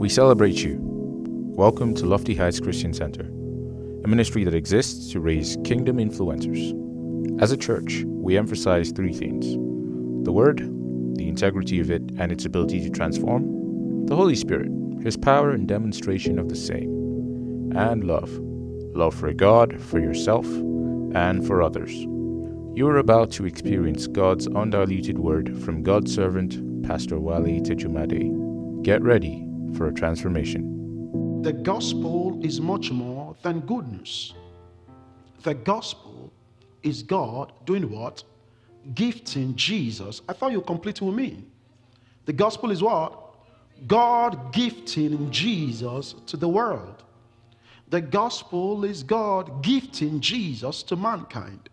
We celebrate you. Welcome to Lofty Heights Christian Center, a ministry that exists to raise kingdom influencers. As a church, we emphasize three things the Word, the integrity of it and its ability to transform, the Holy Spirit, His power and demonstration of the same, and love love for God, for yourself, and for others. You are about to experience God's undiluted word from God's servant, Pastor Wale Tejumade. Get ready for a transformation. The gospel is much more than good news. The gospel is God doing what? Gifting Jesus. I thought you complete with me. The gospel is what? God gifting Jesus to the world. The gospel is God gifting Jesus to mankind.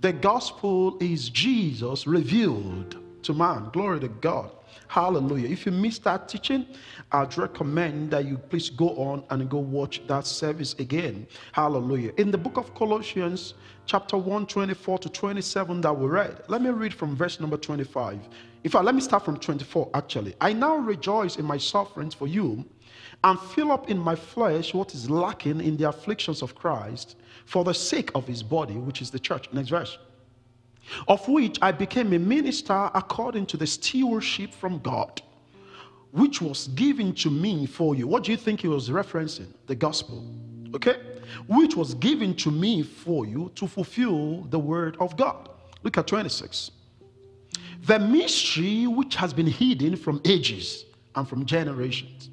The gospel is Jesus revealed to man. Glory to God. Hallelujah. If you missed that teaching, I'd recommend that you please go on and go watch that service again. Hallelujah. In the book of Colossians, chapter 1, 24 to 27, that we read, let me read from verse number 25. In fact, let me start from 24 actually. I now rejoice in my sufferings for you and fill up in my flesh what is lacking in the afflictions of Christ for the sake of his body, which is the church. Next verse. Of which I became a minister according to the stewardship from God, which was given to me for you. What do you think he was referencing? The gospel. Okay? Which was given to me for you to fulfill the word of God. Look at 26. The mystery which has been hidden from ages and from generations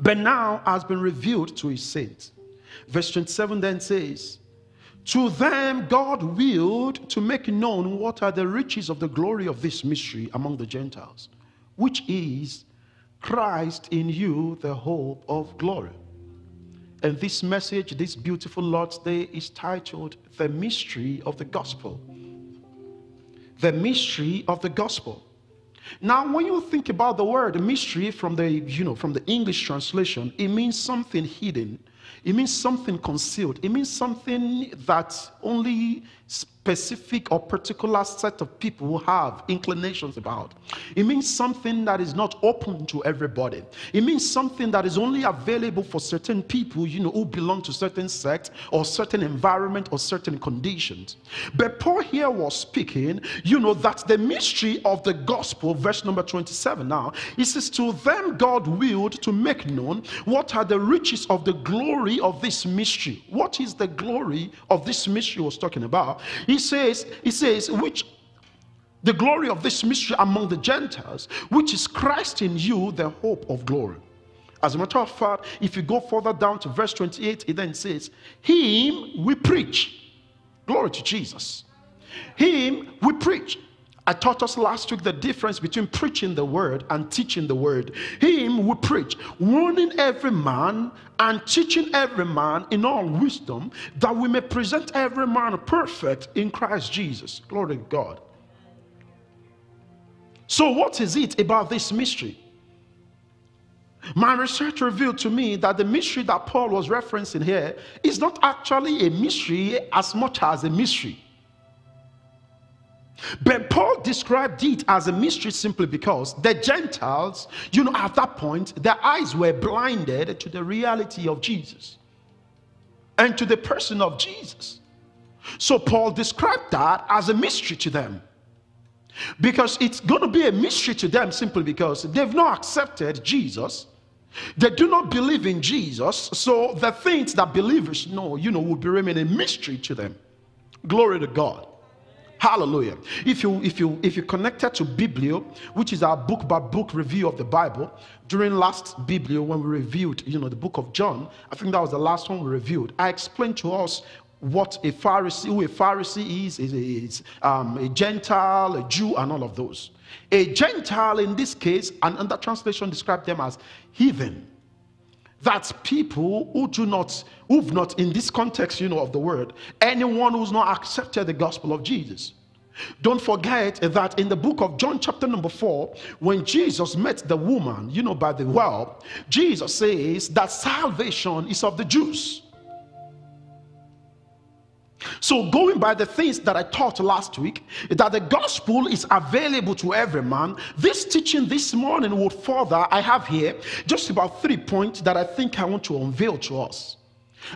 but now has been revealed to his saints. Verse 27 then says, To them God willed to make known what are the riches of the glory of this mystery among the Gentiles, which is Christ in you, the hope of glory. And this message, this beautiful Lord's Day, is titled The Mystery of the Gospel. The Mystery of the Gospel. Now, when you think about the word mystery from the, you know, from the English translation, it means something hidden. It means something concealed. It means something that only specific or particular set of people who have inclinations about. It means something that is not open to everybody. It means something that is only available for certain people, you know, who belong to certain sect or certain environment or certain conditions. But Paul here was speaking, you know, that the mystery of the gospel, verse number 27 now, he says, To them God willed to make known what are the riches of the glory of this mystery. What is the glory of this mystery was talking about? He says, he says, which the glory of this mystery among the Gentiles, which is Christ in you, the hope of glory. As a matter of fact, if you go further down to verse 28, it then says, Him we preach. Glory to Jesus. Him we preach. I taught us last week the difference between preaching the word and teaching the word. Him we preach, warning every man and teaching every man in all wisdom, that we may present every man perfect in Christ Jesus. Glory to God. So, what is it about this mystery? My research revealed to me that the mystery that Paul was referencing here is not actually a mystery as much as a mystery. But Paul described it as a mystery simply because the Gentiles, you know, at that point, their eyes were blinded to the reality of Jesus and to the person of Jesus. So Paul described that as a mystery to them. Because it's going to be a mystery to them simply because they've not accepted Jesus. They do not believe in Jesus. So the things that believers know, you know, will be remaining a mystery to them. Glory to God. Hallelujah. If you if you if you connected to Biblio, which is our book by book review of the Bible, during last Biblio when we reviewed, you know, the book of John, I think that was the last one we reviewed. I explained to us what a Pharisee, who a Pharisee is, is, is um, a Gentile, a Jew, and all of those. A Gentile in this case, and under translation described them as heathen. That's people who do not, who've not, in this context, you know, of the word, anyone who's not accepted the gospel of Jesus. Don't forget that in the book of John, chapter number four, when Jesus met the woman, you know, by the well, Jesus says that salvation is of the Jews. So, going by the things that I taught last week, that the gospel is available to every man, this teaching this morning would further. I have here just about three points that I think I want to unveil to us.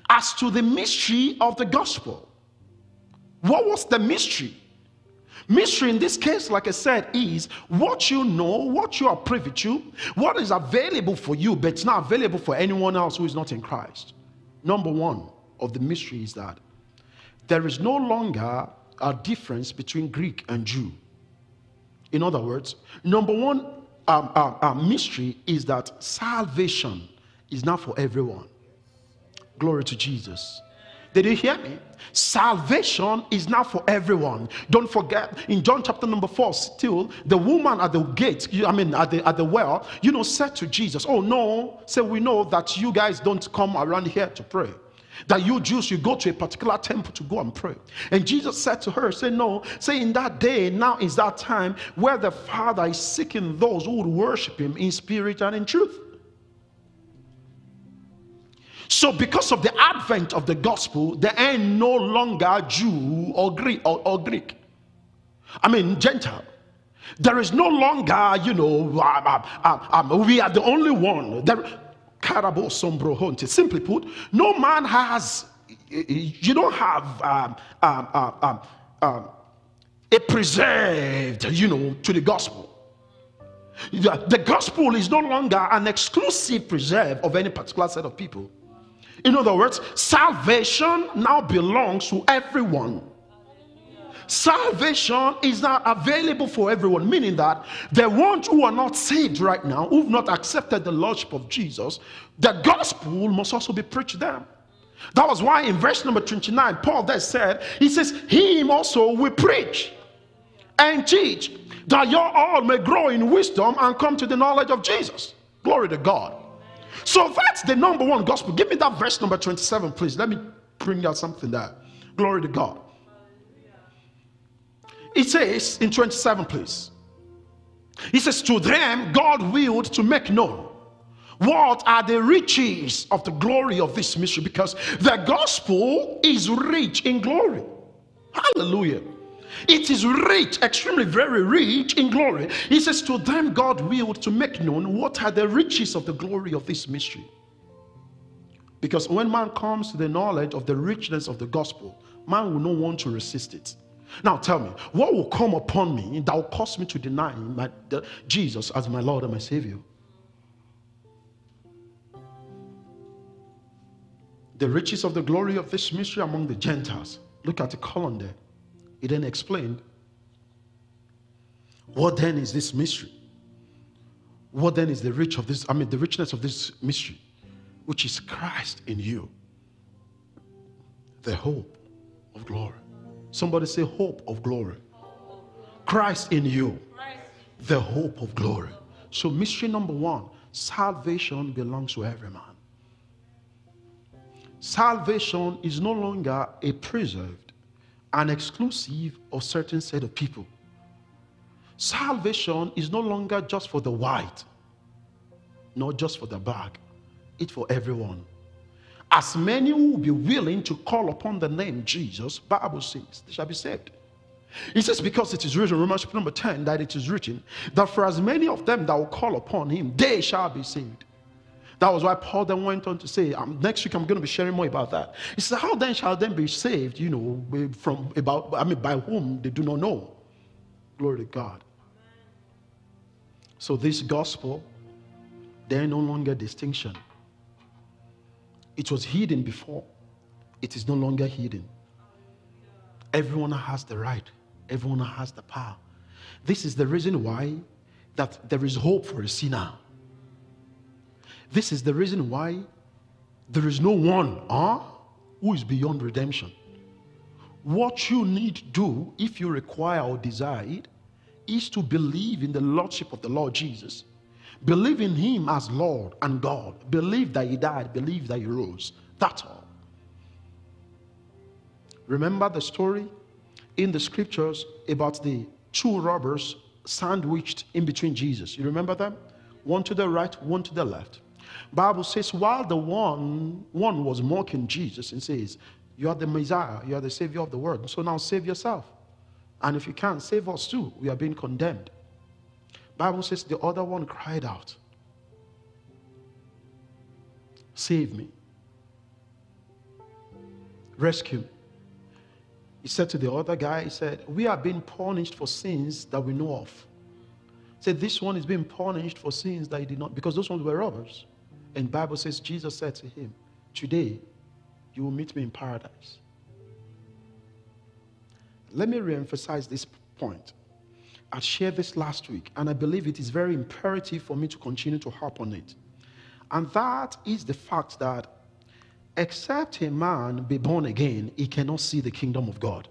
As to the mystery of the gospel, what was the mystery? Mystery in this case, like I said, is what you know, what you are privy to, what is available for you, but it's not available for anyone else who is not in Christ. Number one of the mystery is that there is no longer a difference between Greek and Jew. In other words, number one um, um, um, mystery is that salvation is not for everyone. Glory to Jesus. Did you hear me? Salvation is not for everyone. Don't forget in John chapter number four, still the woman at the gate, I mean at the at the well, you know, said to Jesus, Oh no, say we know that you guys don't come around here to pray. That you Jews, you go to a particular temple to go and pray. And Jesus said to her, Say, No, say in that day, now is that time where the Father is seeking those who would worship him in spirit and in truth. So, because of the advent of the gospel, there ain't no longer Jew or Greek or, or Greek. I mean, Gentile. There is no longer, you know, um, um, um, we are the only one. There. Simply put, no man has, you don't have um, um, um, um, a preserved, you know, to the gospel. The gospel is no longer an exclusive preserve of any particular set of people. In other words, salvation now belongs to everyone. Salvation is now available for everyone, meaning that the ones who are not saved right now, who've not accepted the Lordship of Jesus, the gospel must also be preached to them. That was why in verse number 29, Paul there said, He says, Him also we preach and teach that you all may grow in wisdom and come to the knowledge of Jesus. Glory to God. So that's the number one gospel. Give me that verse number 27, please. Let me bring out something there. Glory to God. It says in 27, please. He says, To them God willed to make known what are the riches of the glory of this mystery because the gospel is rich in glory. Hallelujah. It is rich, extremely very rich in glory. He says, To them God willed to make known what are the riches of the glory of this mystery. Because when man comes to the knowledge of the richness of the gospel, man will not want to resist it. Now tell me, what will come upon me that will cause me to deny my, the, Jesus as my Lord and my Savior? The riches of the glory of this mystery among the Gentiles. Look at the column there. He then explained, What then is this mystery? What then is the rich of this, I mean, the richness of this mystery, which is Christ in you, the hope of glory. Somebody say, Hope of glory. Christ in you, the hope of glory. So, mystery number one salvation belongs to every man. Salvation is no longer a preserve an exclusive of certain set of people. Salvation is no longer just for the white, not just for the black, it's for everyone. As many who will be willing to call upon the name Jesus, Bible says, they shall be saved. He says, because it is written, Romans chapter number 10, that it is written, that for as many of them that will call upon him, they shall be saved. That was why Paul then went on to say, um, next week I'm going to be sharing more about that. He said, How then shall them be saved, you know, from about, I mean, by whom they do not know? Glory to God. So, this gospel, there no longer distinction. It was hidden before, it is no longer hidden. Everyone has the right, everyone has the power. This is the reason why that there is hope for a sinner. This is the reason why there is no one huh, who is beyond redemption. What you need to do if you require or desire it is to believe in the Lordship of the Lord Jesus. Believe in Him as Lord and God. Believe that He died. Believe that He rose. That's all. Remember the story in the scriptures about the two robbers sandwiched in between Jesus. You remember them? One to the right, one to the left. Bible says while the one one was mocking Jesus and says, You are the Messiah. You are the Savior of the world. So now save yourself. And if you can't, save us too. We are being condemned. Bible says the other one cried out, Save me. Rescue. He said to the other guy, he said, We are being punished for sins that we know of. Said, This one is being punished for sins that he did not, because those ones were robbers. And Bible says, Jesus said to him, Today you will meet me in paradise. Let me re-emphasize this point. I shared this last week, and I believe it is very imperative for me to continue to harp on it. And that is the fact that except a man be born again, he cannot see the kingdom of God.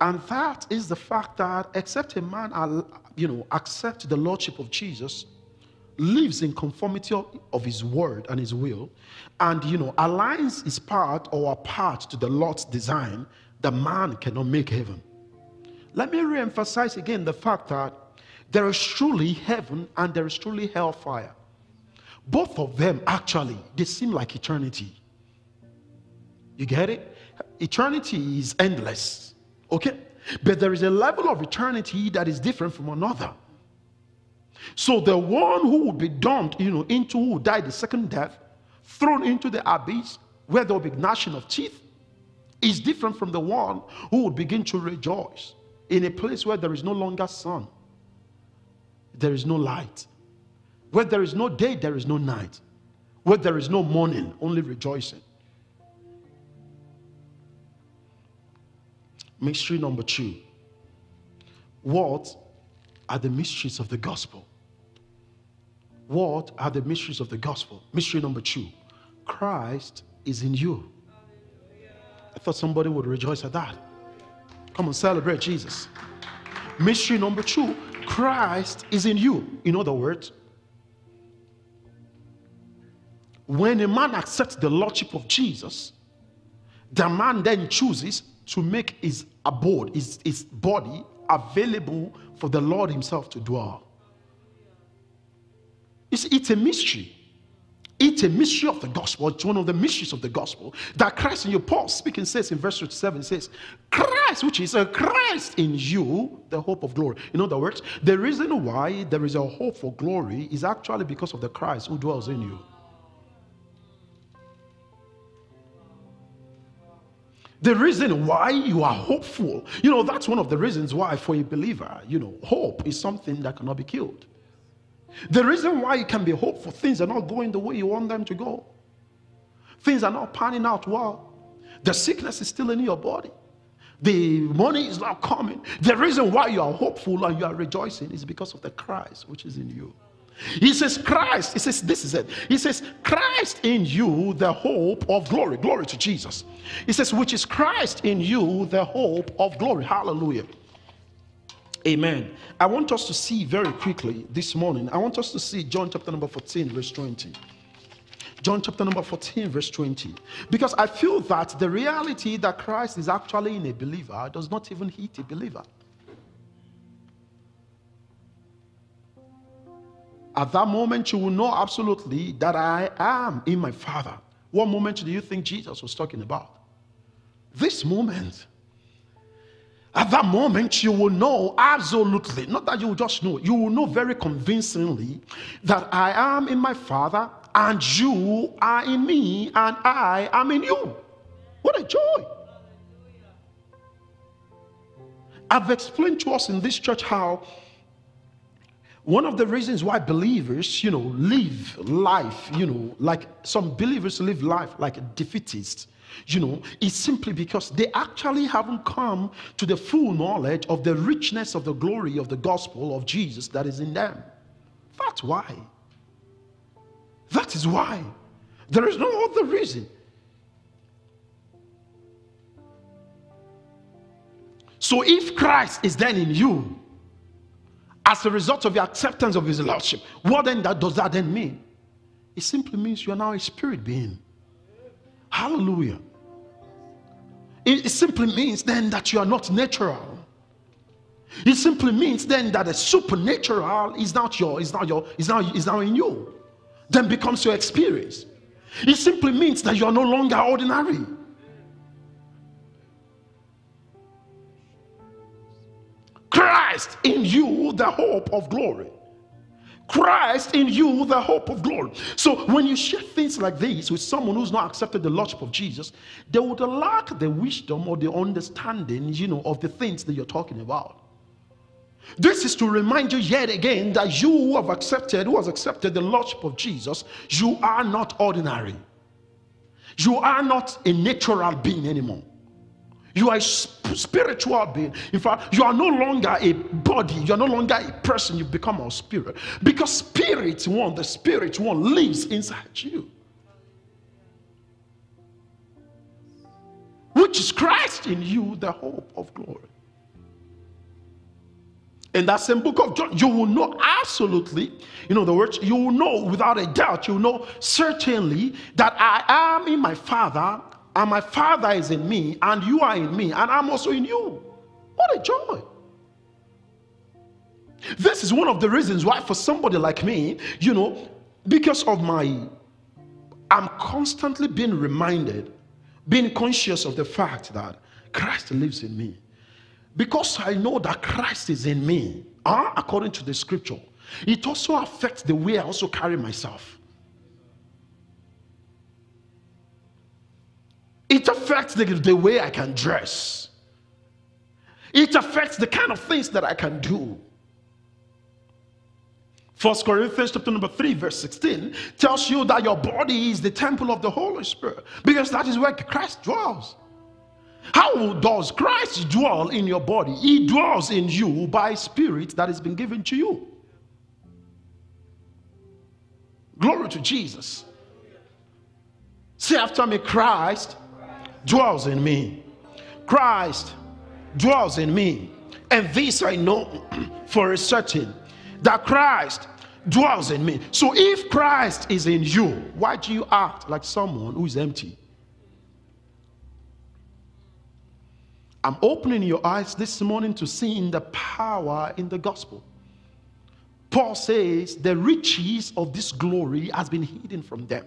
And that is the fact that except a man, you know, accept the lordship of Jesus, lives in conformity of, his word and his will, and you know, aligns his part or a part to the Lord's design, the man cannot make heaven. Let me re-emphasize again the fact that there is truly heaven and there is truly hellfire. Both of them actually, they seem like eternity. You get it? Eternity is endless. Okay? But there is a level of eternity that is different from another. So the one who will be dumped, you know, into who will die the second death, thrown into the abyss where there will be gnashing of teeth, is different from the one who will begin to rejoice in a place where there is no longer sun, there is no light, where there is no day, there is no night, where there is no morning, only rejoicing. Mystery number two. What are the mysteries of the gospel? What are the mysteries of the gospel? Mystery number two Christ is in you. I thought somebody would rejoice at that. Come on, celebrate Jesus. Mystery number two Christ is in you. In other words, when a man accepts the lordship of Jesus, the man then chooses to make his abode, his, his body available for the Lord Himself to dwell. It's, it's a mystery. It's a mystery of the gospel. It's one of the mysteries of the gospel that Christ in you. Paul speaking says in verse 37 says, Christ, which is a Christ in you, the hope of glory. In other words, the reason why there is a hope for glory is actually because of the Christ who dwells in you. The reason why you are hopeful, you know, that's one of the reasons why for a believer, you know, hope is something that cannot be killed. The reason why you can be hopeful, things are not going the way you want them to go. Things are not panning out well. The sickness is still in your body. The money is not coming. The reason why you are hopeful and you are rejoicing is because of the Christ which is in you. He says, Christ, he says, this is it. He says, Christ in you, the hope of glory. Glory to Jesus. He says, which is Christ in you, the hope of glory. Hallelujah. Amen. I want us to see very quickly this morning. I want us to see John chapter number 14, verse 20. John chapter number 14, verse 20. Because I feel that the reality that Christ is actually in a believer does not even hit a believer. At that moment, you will know absolutely that I am in my Father. What moment do you think Jesus was talking about? This moment. At that moment, you will know absolutely, not that you will just know, you will know very convincingly that I am in my Father and you are in me and I am in you. What a joy! I've explained to us in this church how one of the reasons why believers, you know, live life, you know, like some believers live life like defeatists, you know, is simply because they actually haven't come to the full knowledge of the richness of the glory of the gospel of Jesus that is in them. That's why. That is why. There is no other reason. So if Christ is then in you, as a result of your acceptance of his lordship. What then that does that then mean? It simply means you are now a spirit being. Hallelujah. It, simply means then that you are not natural. It simply means then that the supernatural is not your, is not your, is now, is now in you. Then becomes your experience. It simply means that you are no longer ordinary. Christ in you, the hope of glory. Christ in you, the hope of glory. So when you share things like this with someone who's not accepted the Lordship of Jesus, they would lack the wisdom or the understanding, you know, of the things that you're talking about. This is to remind you yet again that you who have accepted, who has accepted the Lordship of Jesus, you are not ordinary. You are not a natural being anymore. You are a spiritual being. In fact, you are no longer a body. You are no longer a person. You've become a spirit. Because spirit one, the spirit one lives inside you. Which is Christ in you, the hope of glory. In that same book of John, you will know absolutely, you know the words, you will know without a doubt, you will know certainly that I am in my Father and my Father is in me, and you are in me, and I'm also in you. What a joy! This is one of the reasons why, for somebody like me, you know, because of my, I'm constantly being reminded, being conscious of the fact that Christ lives in me. Because I know that Christ is in me, uh, according to the scripture, it also affects the way I also carry myself. It affects the, the way I can dress. It affects the kind of things that I can do. First Corinthians chapter number 3, verse 16 tells you that your body is the temple of the Holy Spirit because that is where Christ dwells. How does Christ dwell in your body? He dwells in you by spirit that has been given to you. Glory to Jesus. Say after me, Christ dwells in me. Christ dwells in me. And this I know for a certain that Christ dwells in me. So if Christ is in you, why do you act like someone who is empty? I'm opening your eyes this morning to seeing the power in the gospel. Paul says the riches of this glory has been hidden from them.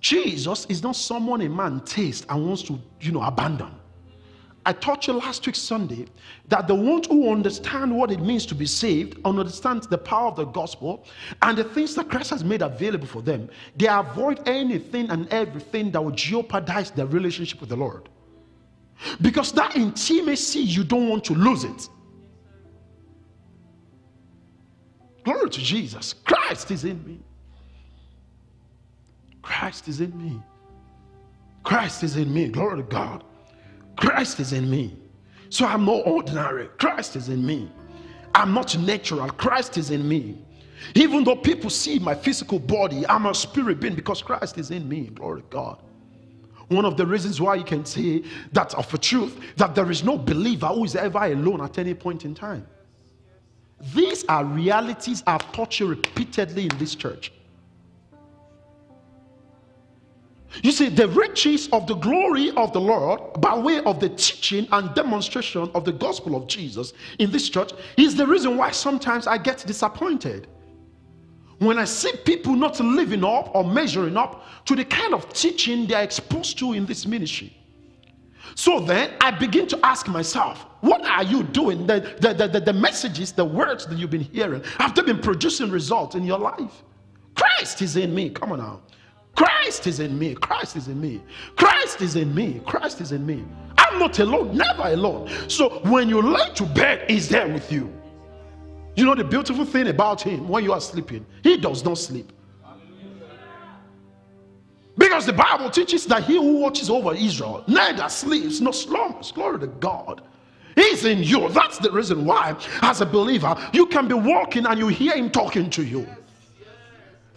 Jesus is not someone a man tastes and wants to, you know, abandon. I taught you last week Sunday that the ones who understand what it means to be saved understand the power of the gospel and the things that Christ has made available for them, they avoid anything and everything that would jeopardize their relationship with the Lord. Because that intimacy, you don't want to lose it. Glory to Jesus. Christ is in me. Christ is in me. Christ is in me. Glory to God. Christ is in me. So I'm not ordinary. Christ is in me. I'm not natural. Christ is in me. Even though people see my physical body, I'm a spirit being because Christ is in me. Glory to God. One of the reasons why you can say that of a truth that there is no believer who is ever alone at any point in time. These are realities I've taught you repeatedly in this church. You see, the riches of the glory of the Lord by way of the teaching and demonstration of the gospel of Jesus in this church is the reason why sometimes I get disappointed. When I see people not living up or measuring up to the kind of teaching they are exposed to in this ministry. So then I begin to ask myself, what are you doing? The, the, the, the, messages, the words that you've been hearing, have they been producing results in your life? Christ is in me. Come on now. Christ is in me. Christ is in me. Christ is in me. Christ is in me. I'm not alone, never alone. So when you lay to bed, He's there with you. You know the beautiful thing about Him when you are sleeping, He does not sleep. Because the Bible teaches that He who watches over Israel neither sleeps nor slumbers. Glory to God. He's in you. That's the reason why, as a believer, you can be walking and you hear Him talking to you.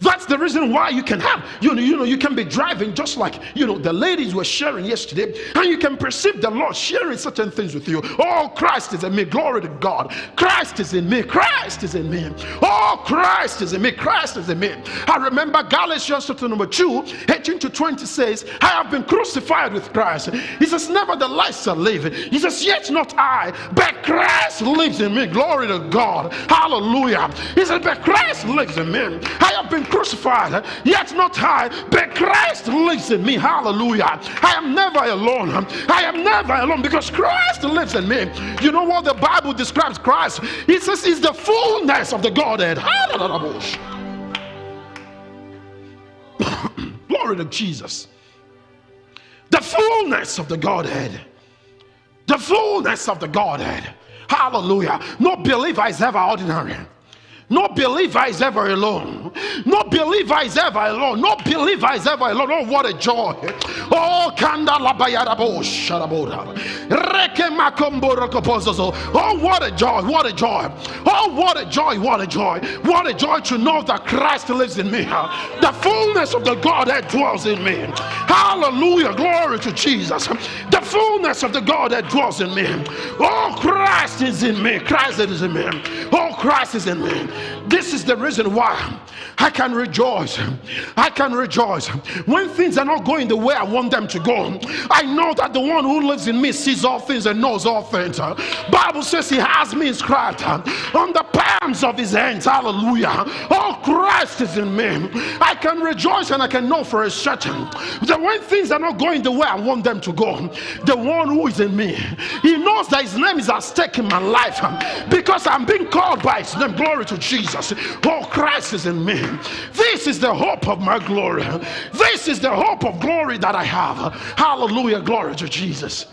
That's the reason why you can have, you know, you know, you can be driving just like, you know, the ladies were sharing yesterday, and you can perceive the Lord sharing certain things with you. Oh, Christ is in me. Glory to God. Christ is in me. Christ is in me. Oh, Christ is in me. Christ is in me. I remember Galatians chapter number 2, 18 to 20 says, I have been crucified with Christ. He says, Nevertheless I live. He says, Yet not I, but Christ lives in me. Glory to God. Hallelujah. He says, But Christ lives in me. I have been crucified, yet not I, but Christ lives in me. Hallelujah. I am never alone. I am never alone because Christ lives in me. You know what the Bible describes Christ? It says he's the fullness of the Godhead. Glory to Jesus. The fullness of the Godhead. The fullness of the Godhead. Hallelujah. No believer is ever ordinary. No believer is ever alone. No believer is ever alone. No believer is ever alone. Oh, what a joy. Oh, kanda. Oh, what a joy. What a joy. Oh, what a joy. What a joy. What a joy to know that Christ lives in me. The fullness of the Godhead dwells in me. Hallelujah. Glory to Jesus. The fullness of the God that dwells in me. Oh, Christ is in me. Christ is in me. Oh, Christ is in me. This is the reason why I can rejoice. I can rejoice. When things are not going the way I want them to go, I know that the one who lives in me sees all things and knows all things. Bible says he has me inscribed on the palms of his hands. Hallelujah. Oh, Christ is in me. I can rejoice and I can know for a certain that when things are not going the way I want them to go, the one who is in me, he knows that his name is at stake in my life because I'm being called by name. Glory to Jesus. Oh, Christ is in me. This is the hope of my glory. This is the hope of glory that I have. Hallelujah. Glory to Jesus.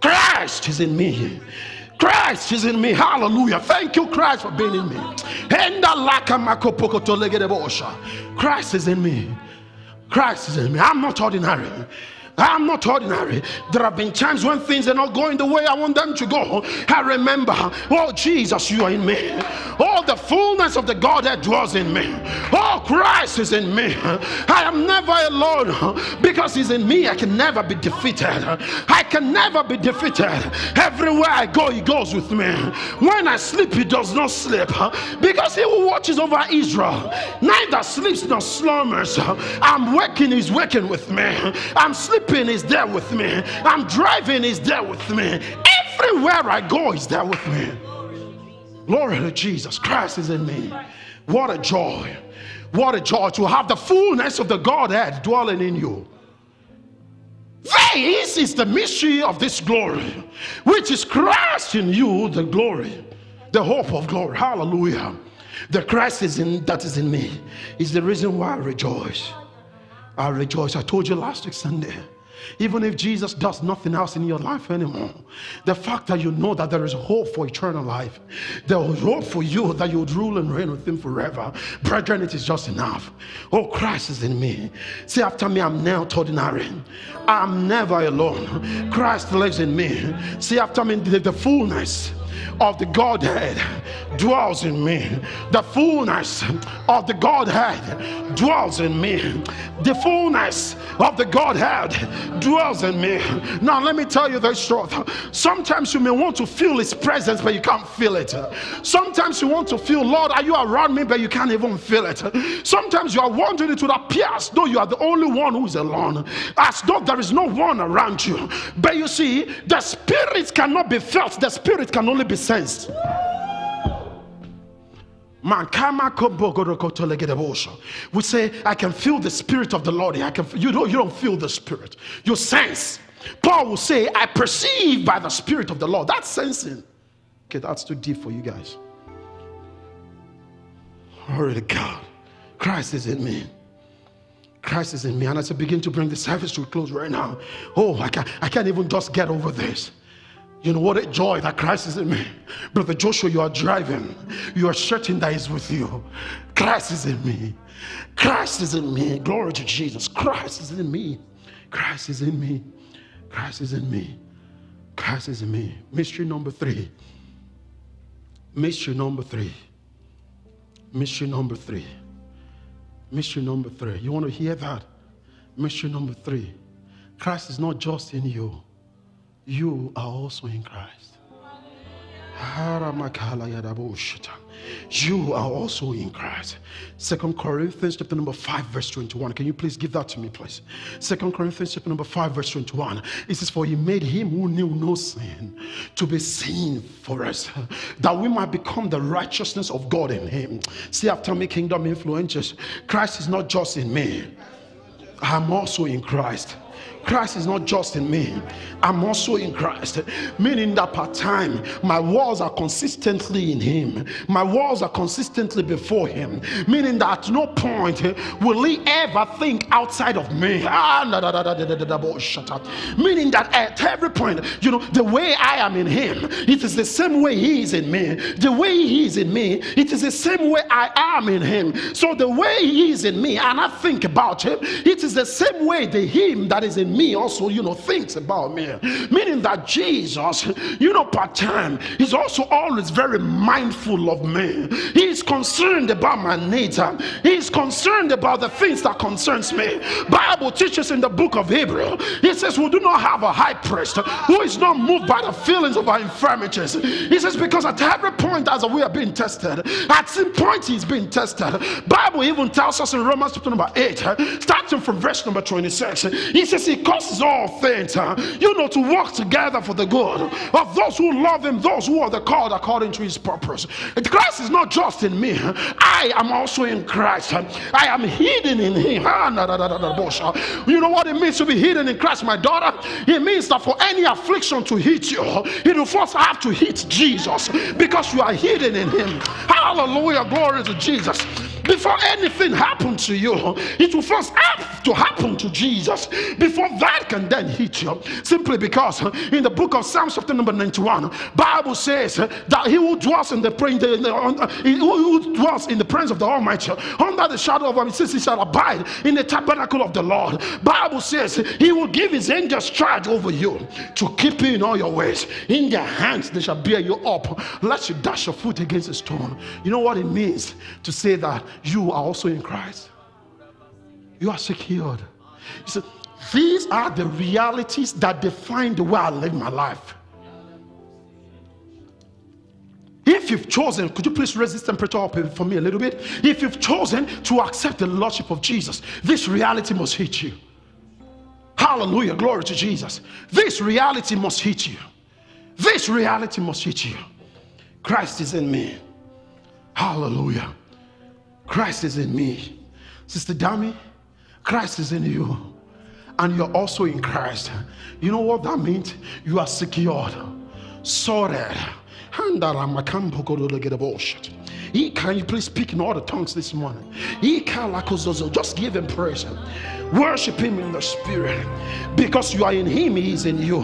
Christ is in me. Christ is in me. Hallelujah. Thank you, Christ, for being in me. Christ is in me. Christ is in me. I'm not ordinary. I'm not ordinary. There have been times when things are not going the way I want them to go. I remember, oh Jesus, you are in me. Oh, the fullness of the Godhead dwells in me. Oh, Christ is in me. I am never alone because He's in me. I can never be defeated. I can never be defeated. Everywhere I go, He goes with me. When I sleep, He does not sleep because He who watches over Israel neither sleeps nor slumbers. I'm waking, He's waking with me. I'm sleeping sleeping is there with me. I'm driving is there with me. Everywhere I go is there with me. Glory to Jesus. Christ is in me. What a joy. What a joy to have the fullness of the Godhead dwelling in you. This is the mystery of this glory, which is Christ in you, the glory, the hope of glory. Hallelujah. The Christ is in that is in me is the reason why I rejoice. I rejoice. I told you last week Sunday. Even if Jesus does nothing else in your life anymore, the fact that you know that there is hope for eternal life, there is hope for you that you would rule and reign with Him forever. Brethren, it is just enough. Oh, Christ is in me. Say after me, I'm now ordinary. I'm never alone. Christ lives in me. See after me, the, the fullness of the Godhead dwells in me. The fullness of the Godhead dwells in me. The fullness of the Godhead dwells in me. Now, let me tell you this truth. Sometimes you may want to feel His presence, but you can't feel it. Sometimes you want to feel, Lord, are you around me, but you can't even feel it. Sometimes you are wondering, it would appear as though you are the only one who is alone, as though there is no one around you. But you see, the Spirit cannot be felt, the Spirit can only be sensed. We say, I can feel the spirit of the Lord. I can you don't you don't feel the spirit. You sense. Paul will say, I perceive by the spirit of the Lord. That's sensing. Okay, that's too deep for you guys. Glory to God. Christ is in me. Christ is in me. And as I begin to bring the service to a close right now, oh, I can't, I can't even just get over this. You know what a joy that Christ is in me. Brother Joshua, you are driving. You are certain that He's with you. Christ is in me. Christ is in me. Glory to Jesus. Christ is in me. Christ is in me. Christ is in me. Christ is in me. Mystery number three. Mystery number three. Mystery number three. Mystery number three. You want to hear that? Mystery number three. Christ is not just in you you are also in Christ. You are also in Christ. Second Corinthians chapter number 5, verse 21. Can you please give that to me, please? Second Corinthians chapter number 5, verse 21. It says, For he made him who knew no sin to be sin for us, that we might become the righteousness of God in him. See, after me, kingdom influencers, Christ is not just in me, I'm also in Christ. Christ is not just in me, I'm also in Christ. Meaning that part time, my walls are consistently in Him, my walls are consistently before Him. Meaning that at no point eh, will He ever think outside of me. Meaning that at every point, you know, the way I am in Him, it is the same way He is in me. The way He is in me, it is the same way I am in Him. So the way He is in me, and I think about Him, it is the same way the Him that is in me also, you know, thinks about me. Meaning that Jesus, you know, part time, is also always very mindful of me. He's concerned about my needs. He's concerned about the things that concerns me. Bible teaches in the book of Hebrew, he says, We do not have a high priest who is not moved by the feelings of our infirmities. He says, Because at every point as we are being tested, at some point he's being tested. Bible even tells us in Romans chapter number 8, starting from verse number 26, he says he causes all things, uh, you know, to work together for the good of those who love him, those who are the called according to his purpose. Christ is not just in me, I am also in Christ. I am hidden in him. You know what it means to be hidden in Christ, my daughter? It means that for any affliction to hit you, it will first have to hit Jesus because you are hidden in him. Hallelujah, glory to Jesus. Before anything happened to you, it will first have to happen to Jesus before that can then hit you. Simply because in the book of Psalms, chapter number 91, Bible says that he who dwells in the uh, who dwells in the presence of the Almighty, under the shadow of him, says he shall abide in the tabernacle of the Lord. Bible says he will give his angels charge over you to keep you in all your ways. In their hands they shall bear you up, lest you dash your foot against a stone. You know what it means to say that you are also in Christ. You are secured. These are the realities that define the way I live my life. If you've chosen, could you please raise this temperature up for me a little bit? If you've chosen to accept the Lordship of Jesus, this reality must hit you. Hallelujah, glory to Jesus. This reality must hit you. This reality must hit you. Christ is in me. Hallelujah. Christ is in me. Sister Dami, Christ is in you. And you're also in Christ. You know what that means? You are secured, sorted. He can you please speak in all the tongues this morning? Just give him praise. Worship him in the spirit because you are in him, he is in you.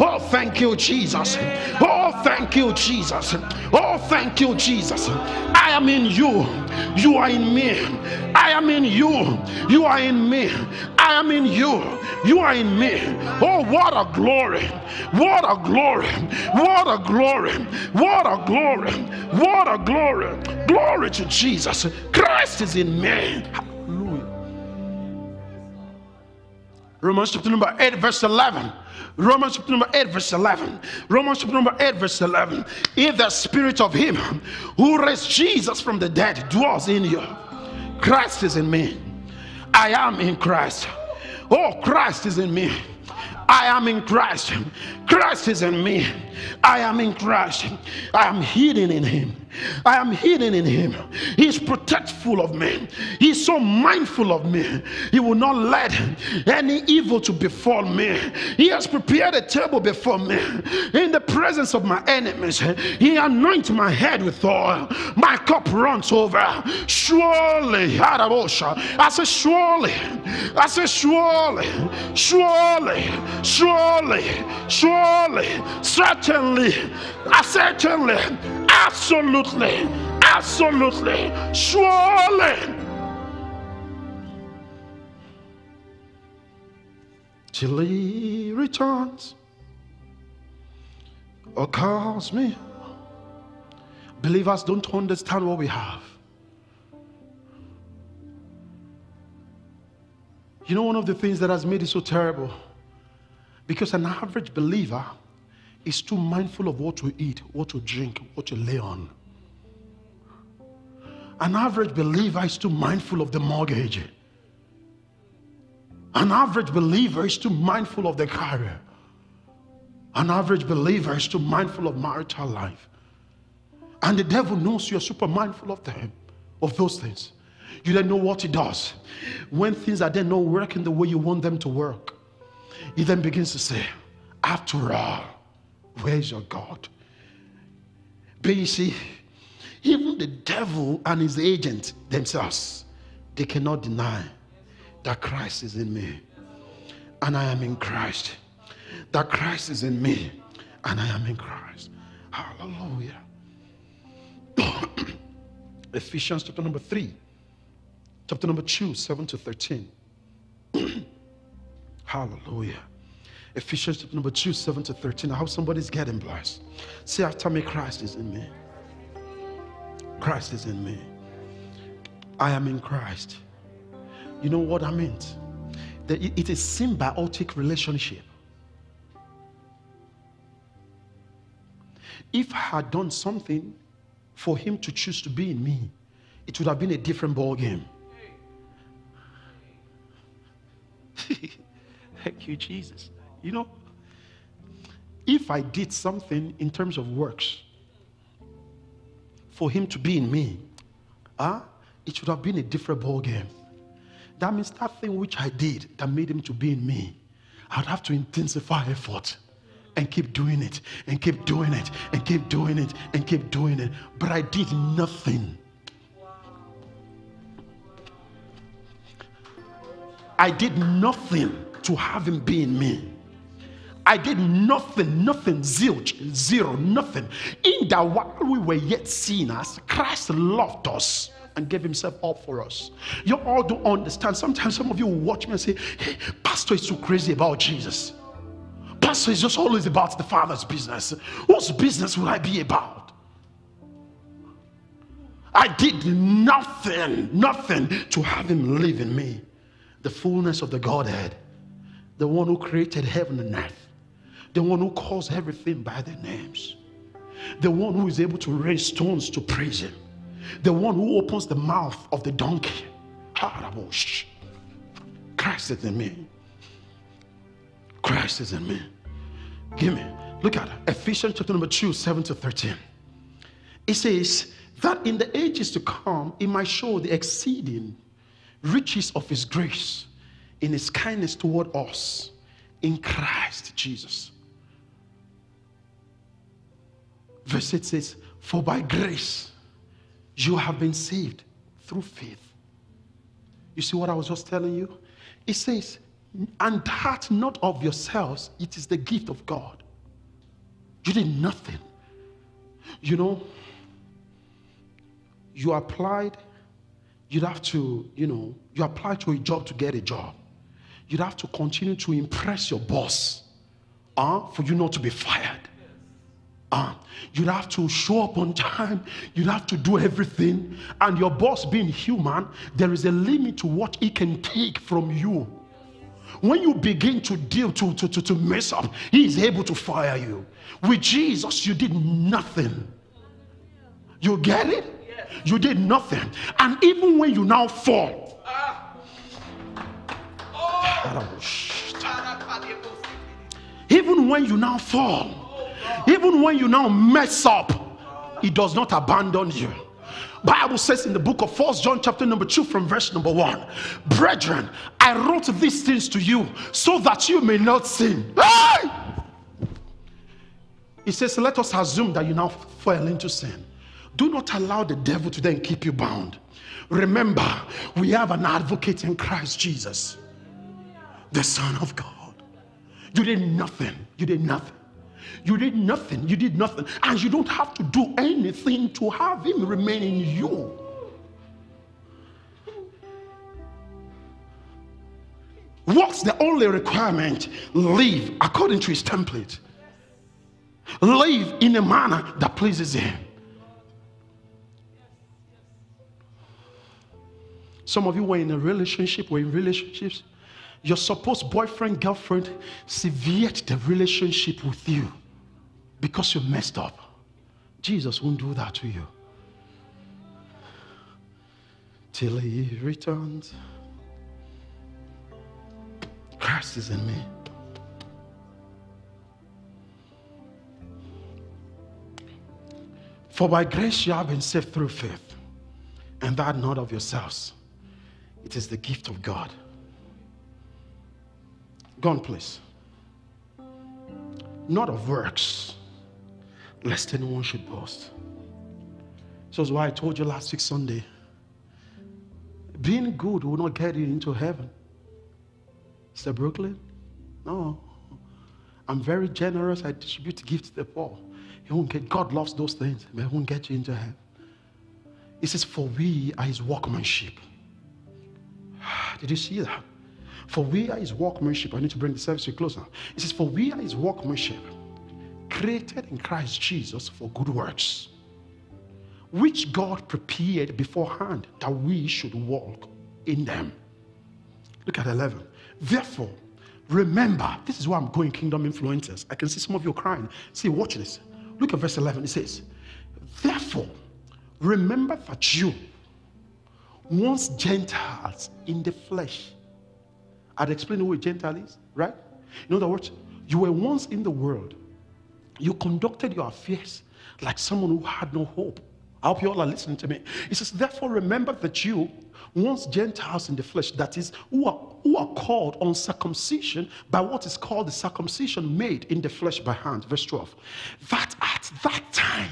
Oh, thank you, Jesus. Oh, thank you, Jesus. Oh, thank you, Jesus. I am in you. You are in me. I am in you. You are in me. I am in you. You are in me. Oh, what a glory! What a glory! What a glory! What a glory! What a glory! Glory to Jesus. Christ is in me. Romans chapter number 8, verse 11. Romans chapter number 8, verse 11. Romans chapter number 8, verse 11. If the spirit of him who raised Jesus from the dead dwells in you, Christ is in me. I am in Christ. Oh, Christ is in me. I am in Christ. Christ is in me. I am in Christ. I am hidden in Him. I am hidden in him. He He's protectful of me. He's so mindful of me. He will not let any evil to befall me. He has prepared a table before me in the presence of my enemies. He anoints my head with oil. My cup runs over. Surely, I say surely. I say surely, surely, surely, surely, certainly, certainly, absolutely Absolutely. Surely. Till he returns or calls me. Believers don't understand what we have. You know, one of the things that has made it so terrible Because an average believer is too mindful of what to eat, what to drink, what to lay on. An average believer is too mindful of the mortgage. An average believer is too mindful of the career. An average believer is too mindful of marital life. And the devil knows you're super mindful of them, of those things. You don't know what he does. When things are then not working the way you want them to work, he then begins to say, After all, where's your God? But you see, even the devil and his agent themselves, they cannot deny that Christ is in me and I am in Christ. That Christ is in me and I am in Christ. Hallelujah. Ephesians chapter number 3, chapter number 2, 7 to 13. Hallelujah. Ephesians chapter number 2, 7 to 13. I hope somebody's getting blessed. Say after me, Christ is in me. Christ is in me. I am in Christ. You know what I meant? That it is symbiotic relationship. If I had done something for him to choose to be in me, it would have been a different ball game. Thank you, Jesus. You know, if I did something in terms of works for him to be in me, ah, uh, it should have been a different ball game. That means that thing which I did that made him to be in me, I'd have to intensify effort and keep doing it and keep doing it and keep doing it and keep doing it. But I did nothing. I did nothing to have him be in me. I did nothing, nothing, zilch, zero, nothing. In that while we were yet sinners, Christ loved us and gave himself up for us. You all don't understand. Sometimes some of you will watch me and say, Hey, Pastor is too crazy about Jesus. Pastor is just always about the Father's business. Whose business will I be about? I did nothing, nothing to have him live in me. The fullness of the Godhead, the one who created heaven and earth, the one who calls everything by their names, the one who is able to raise stones to praise him the one who opens the mouth of the donkey. Christ is in me. Christ is in me. Give me. Look at. Ephesians chapter number 2, 7 to 13. It says that in the ages to come, it might show the exceeding riches of his grace in his kindness toward us in Christ Jesus. Verse 8 says, For by grace you have been saved through faith. You see what I was just telling you? It says, and that not of yourselves, it is the gift of God. You did nothing. You know, you applied, you'd have to, you know, you applied to a job to get a job. You'd have to continue to impress your boss uh, for you not to be fired. Uh, you'd have to show up on time. You'd have to do everything. And your boss, being human, there is a limit to what he can take from you. When you begin to deal, to, to, to, to mess up, he is able to fire you. With Jesus, you did nothing. You get it? You did nothing. And even when you now fall, even when you now fall, even when you now mess up, he does not abandon you. Bible says in the book of First John chapter number 2 from verse number 1, brethren, I wrote these things to you so that you may not sin. Hey! He says, let us assume that you now fell into sin. Do not allow the devil to then keep you bound. Remember, we have an advocate in Christ Jesus, the Son of God. You did nothing. You did nothing. You did nothing. You did nothing. And you don't have to do anything to have Him remain in you. What's the only requirement? Live according to His template. Live in a manner that pleases Him. Some of you were in a relationship, were in relationships. Your supposed boyfriend, girlfriend severed the relationship with you because you messed up. Jesus won't do that to you. Till he returns. Christ is in me. For by grace you have been saved through faith, and that not of yourselves. It is the gift of God. Go on, please. Not of works, lest anyone should boast. So that's why I told you last week Sunday. Being good will not get you into heaven. Mr. Brooklyn? No. I'm very generous. I distribute gifts to the poor. He won't get, God loves those things, but He won't get you into heaven. He says, For we are His workmanship. Did you see that? For we are His workmanship. I need to bring the service to closer. He says, For we are His workmanship, created in Christ Jesus for good works, which God prepared beforehand that we should walk in them. Look at 11. Therefore, remember, this is why I'm going kingdom influencers. I can see some of you crying. See, watch this. Look at verse 11. It says, Therefore, remember that you, once Gentiles in the flesh, I'd explain who a Gentile is, right? In other words, you were once in the world. You conducted your affairs like someone who had no hope. I hope you all are listening to me. He says, Therefore, remember that you, once Gentiles in the flesh, that is, who are, who are called Uncircumcision by what is called the circumcision made in the flesh by hand. Verse 12. That at that time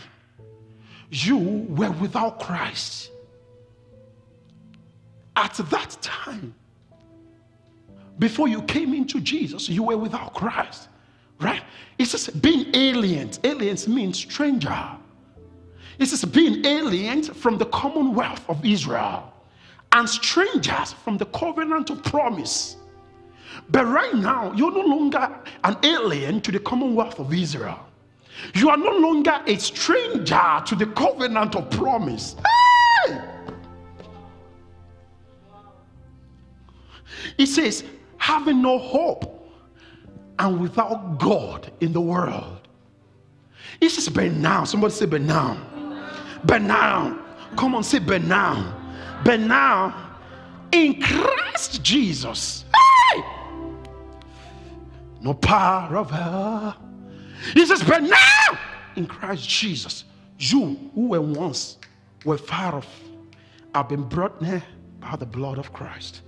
you were without Christ. At that time, before you came into Jesus, you were without Christ. Right? It says being aliens. Aliens means stranger. It says being aliens from the commonwealth of Israel and strangers from the covenant of promise. But right now, you're no longer an alien to the commonwealth of Israel. You are no longer a stranger to the covenant of promise. Hey! It says, having no hope and without God in the world. It says, but now. Somebody say, but now. But now. Come on, say, but now. But now, in Christ Jesus. Hey! No power of hell. He says, but now, in Christ Jesus, you who were once were far off have been brought near by the blood of Christ.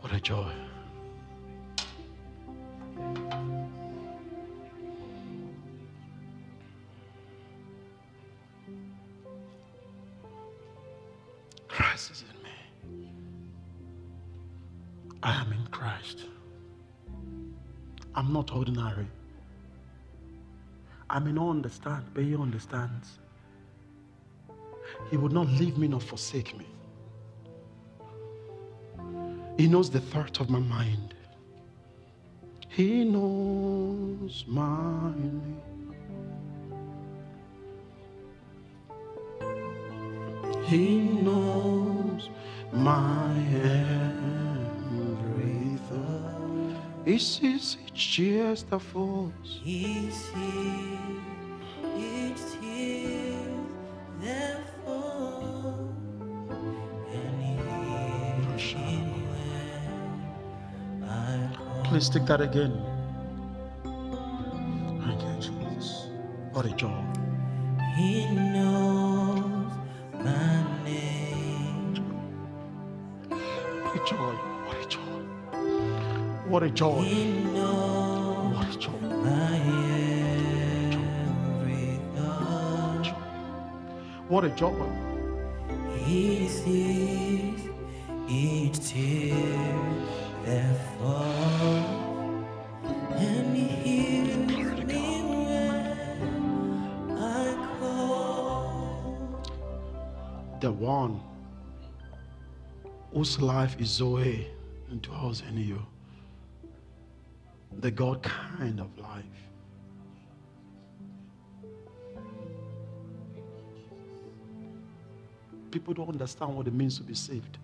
What a joy. Christ is in me. I am in Christ. I'm not ordinary. I may not understand, but He understands. He would not leave me nor forsake me. He knows the thought of my mind. He knows my name. He knows my every thought. He sees each tear that falls. He sees Please take that again. Thank you, Jesus. What a joy. He knows my name. What a joy. What a joy. What a joy. He knows What a joy. my every. What a joy. He sees each tear one whose life is Zoe indwells in you. The God kind of life. People don't understand what it means to be saved.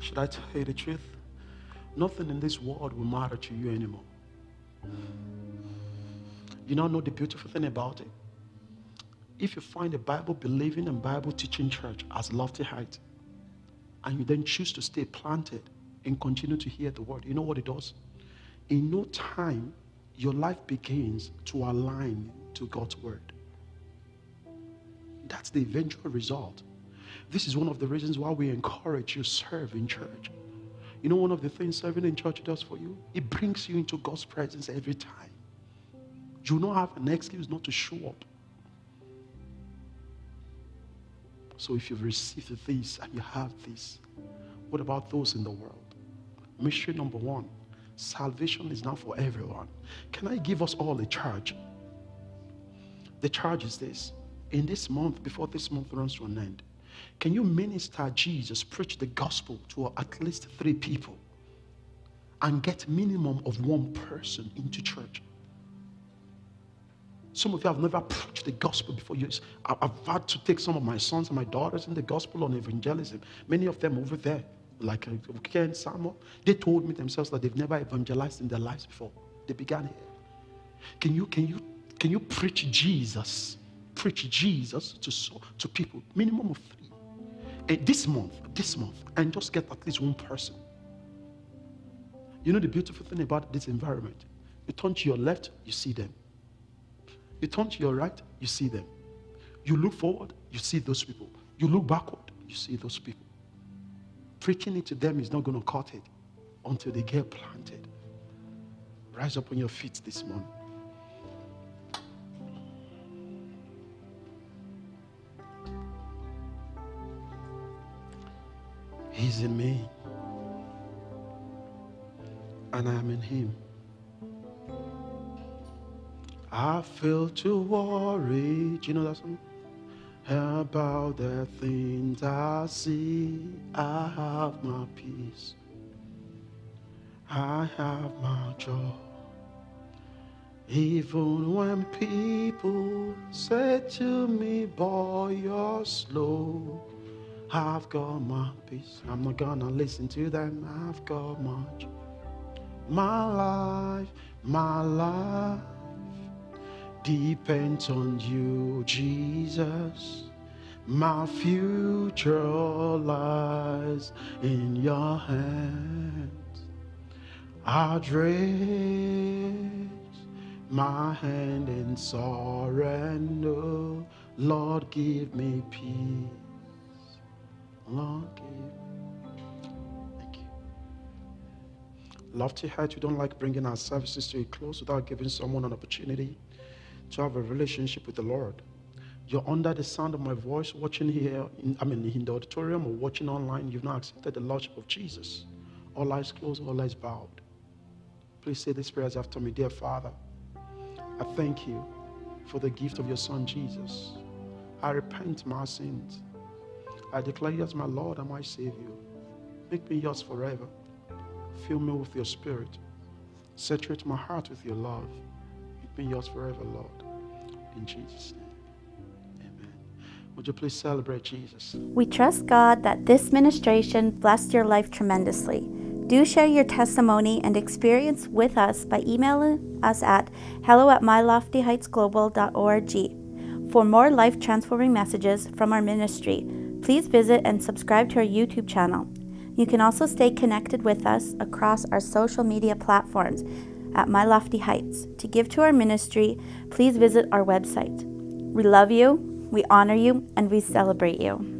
Should I tell you the truth? Nothing in this world will matter to you anymore. You now know the beautiful thing about it. If you find a Bible believing and Bible teaching church as lofty height, and you then choose to stay planted and continue to hear the word, you know what it does? In no time, your life begins to align to God's word. That's the eventual result. This is one of the reasons why we encourage you serve in church. You know, one of the things serving in church does for you? It brings you into God's presence every time. You don't have an excuse not to show up. So if you've received this and you have this, what about those in the world? Mystery number one salvation is not for everyone. Can I give us all a charge? The charge is this in this month, before this month runs to an end, can you minister Jesus, preach the gospel to at least three people and get minimum of one person into church? Some of you have never preached the gospel before. You, I've had to take some of my sons and my daughters in the gospel on evangelism. Many of them over there, like uh, Ken Samuel, they told me themselves that they've never evangelized in their lives before. They began here. Can you, can you, can you preach Jesus? Preach Jesus to, to people, minimum of three. And this month, this month, and just get at least one person. You know the beautiful thing about this environment? You turn to your left, you see them. You turn to your right, you see them. You look forward, you see those people. You look backward, you see those people. Preaching it to them is not going to cut it until they get planted. Rise up on your feet this morning. He's in me, and I am in him. I feel to worry. Do you know that song? About the things I see, I have my peace. I have my joy. Even when people say to me, Boy, you're slow, I've got my peace. I'm not gonna listen to them, I've got my joy. My life, my life depends on you, Jesus. My future lies in your hands. I raise my hand in surrender. Lord, give me peace. Lord, give me. Thank you. Lofty height, we don't like bringing our services to a close without giving someone an opportunity to have a relationship with the Lord. You're under the sound of my voice, watching here, in, I mean, in the auditorium or watching online. You've not accepted the Lordship of Jesus. All eyes closed, all eyes bowed. Please say these prayers after me. Dear Father, I thank you for the gift of your Son, Jesus. I repent my sins. I declare you as my Lord and my Savior. Make me yours forever. Fill me with your Spirit. Saturate my heart with your love be yours forever, Lord. In Jesus' name. Amen. Would you please celebrate Jesus? We trust God that this ministration blessed your life tremendously. Do share your testimony and experience with us by emailing us at hello at myloftyheightsglobal.org. For more life transforming messages from our ministry, please visit and subscribe to our YouTube channel. You can also stay connected with us across our social media platforms at My Lofty Heights. To give to our ministry, please visit our website. We love you, we honor you, and we celebrate you.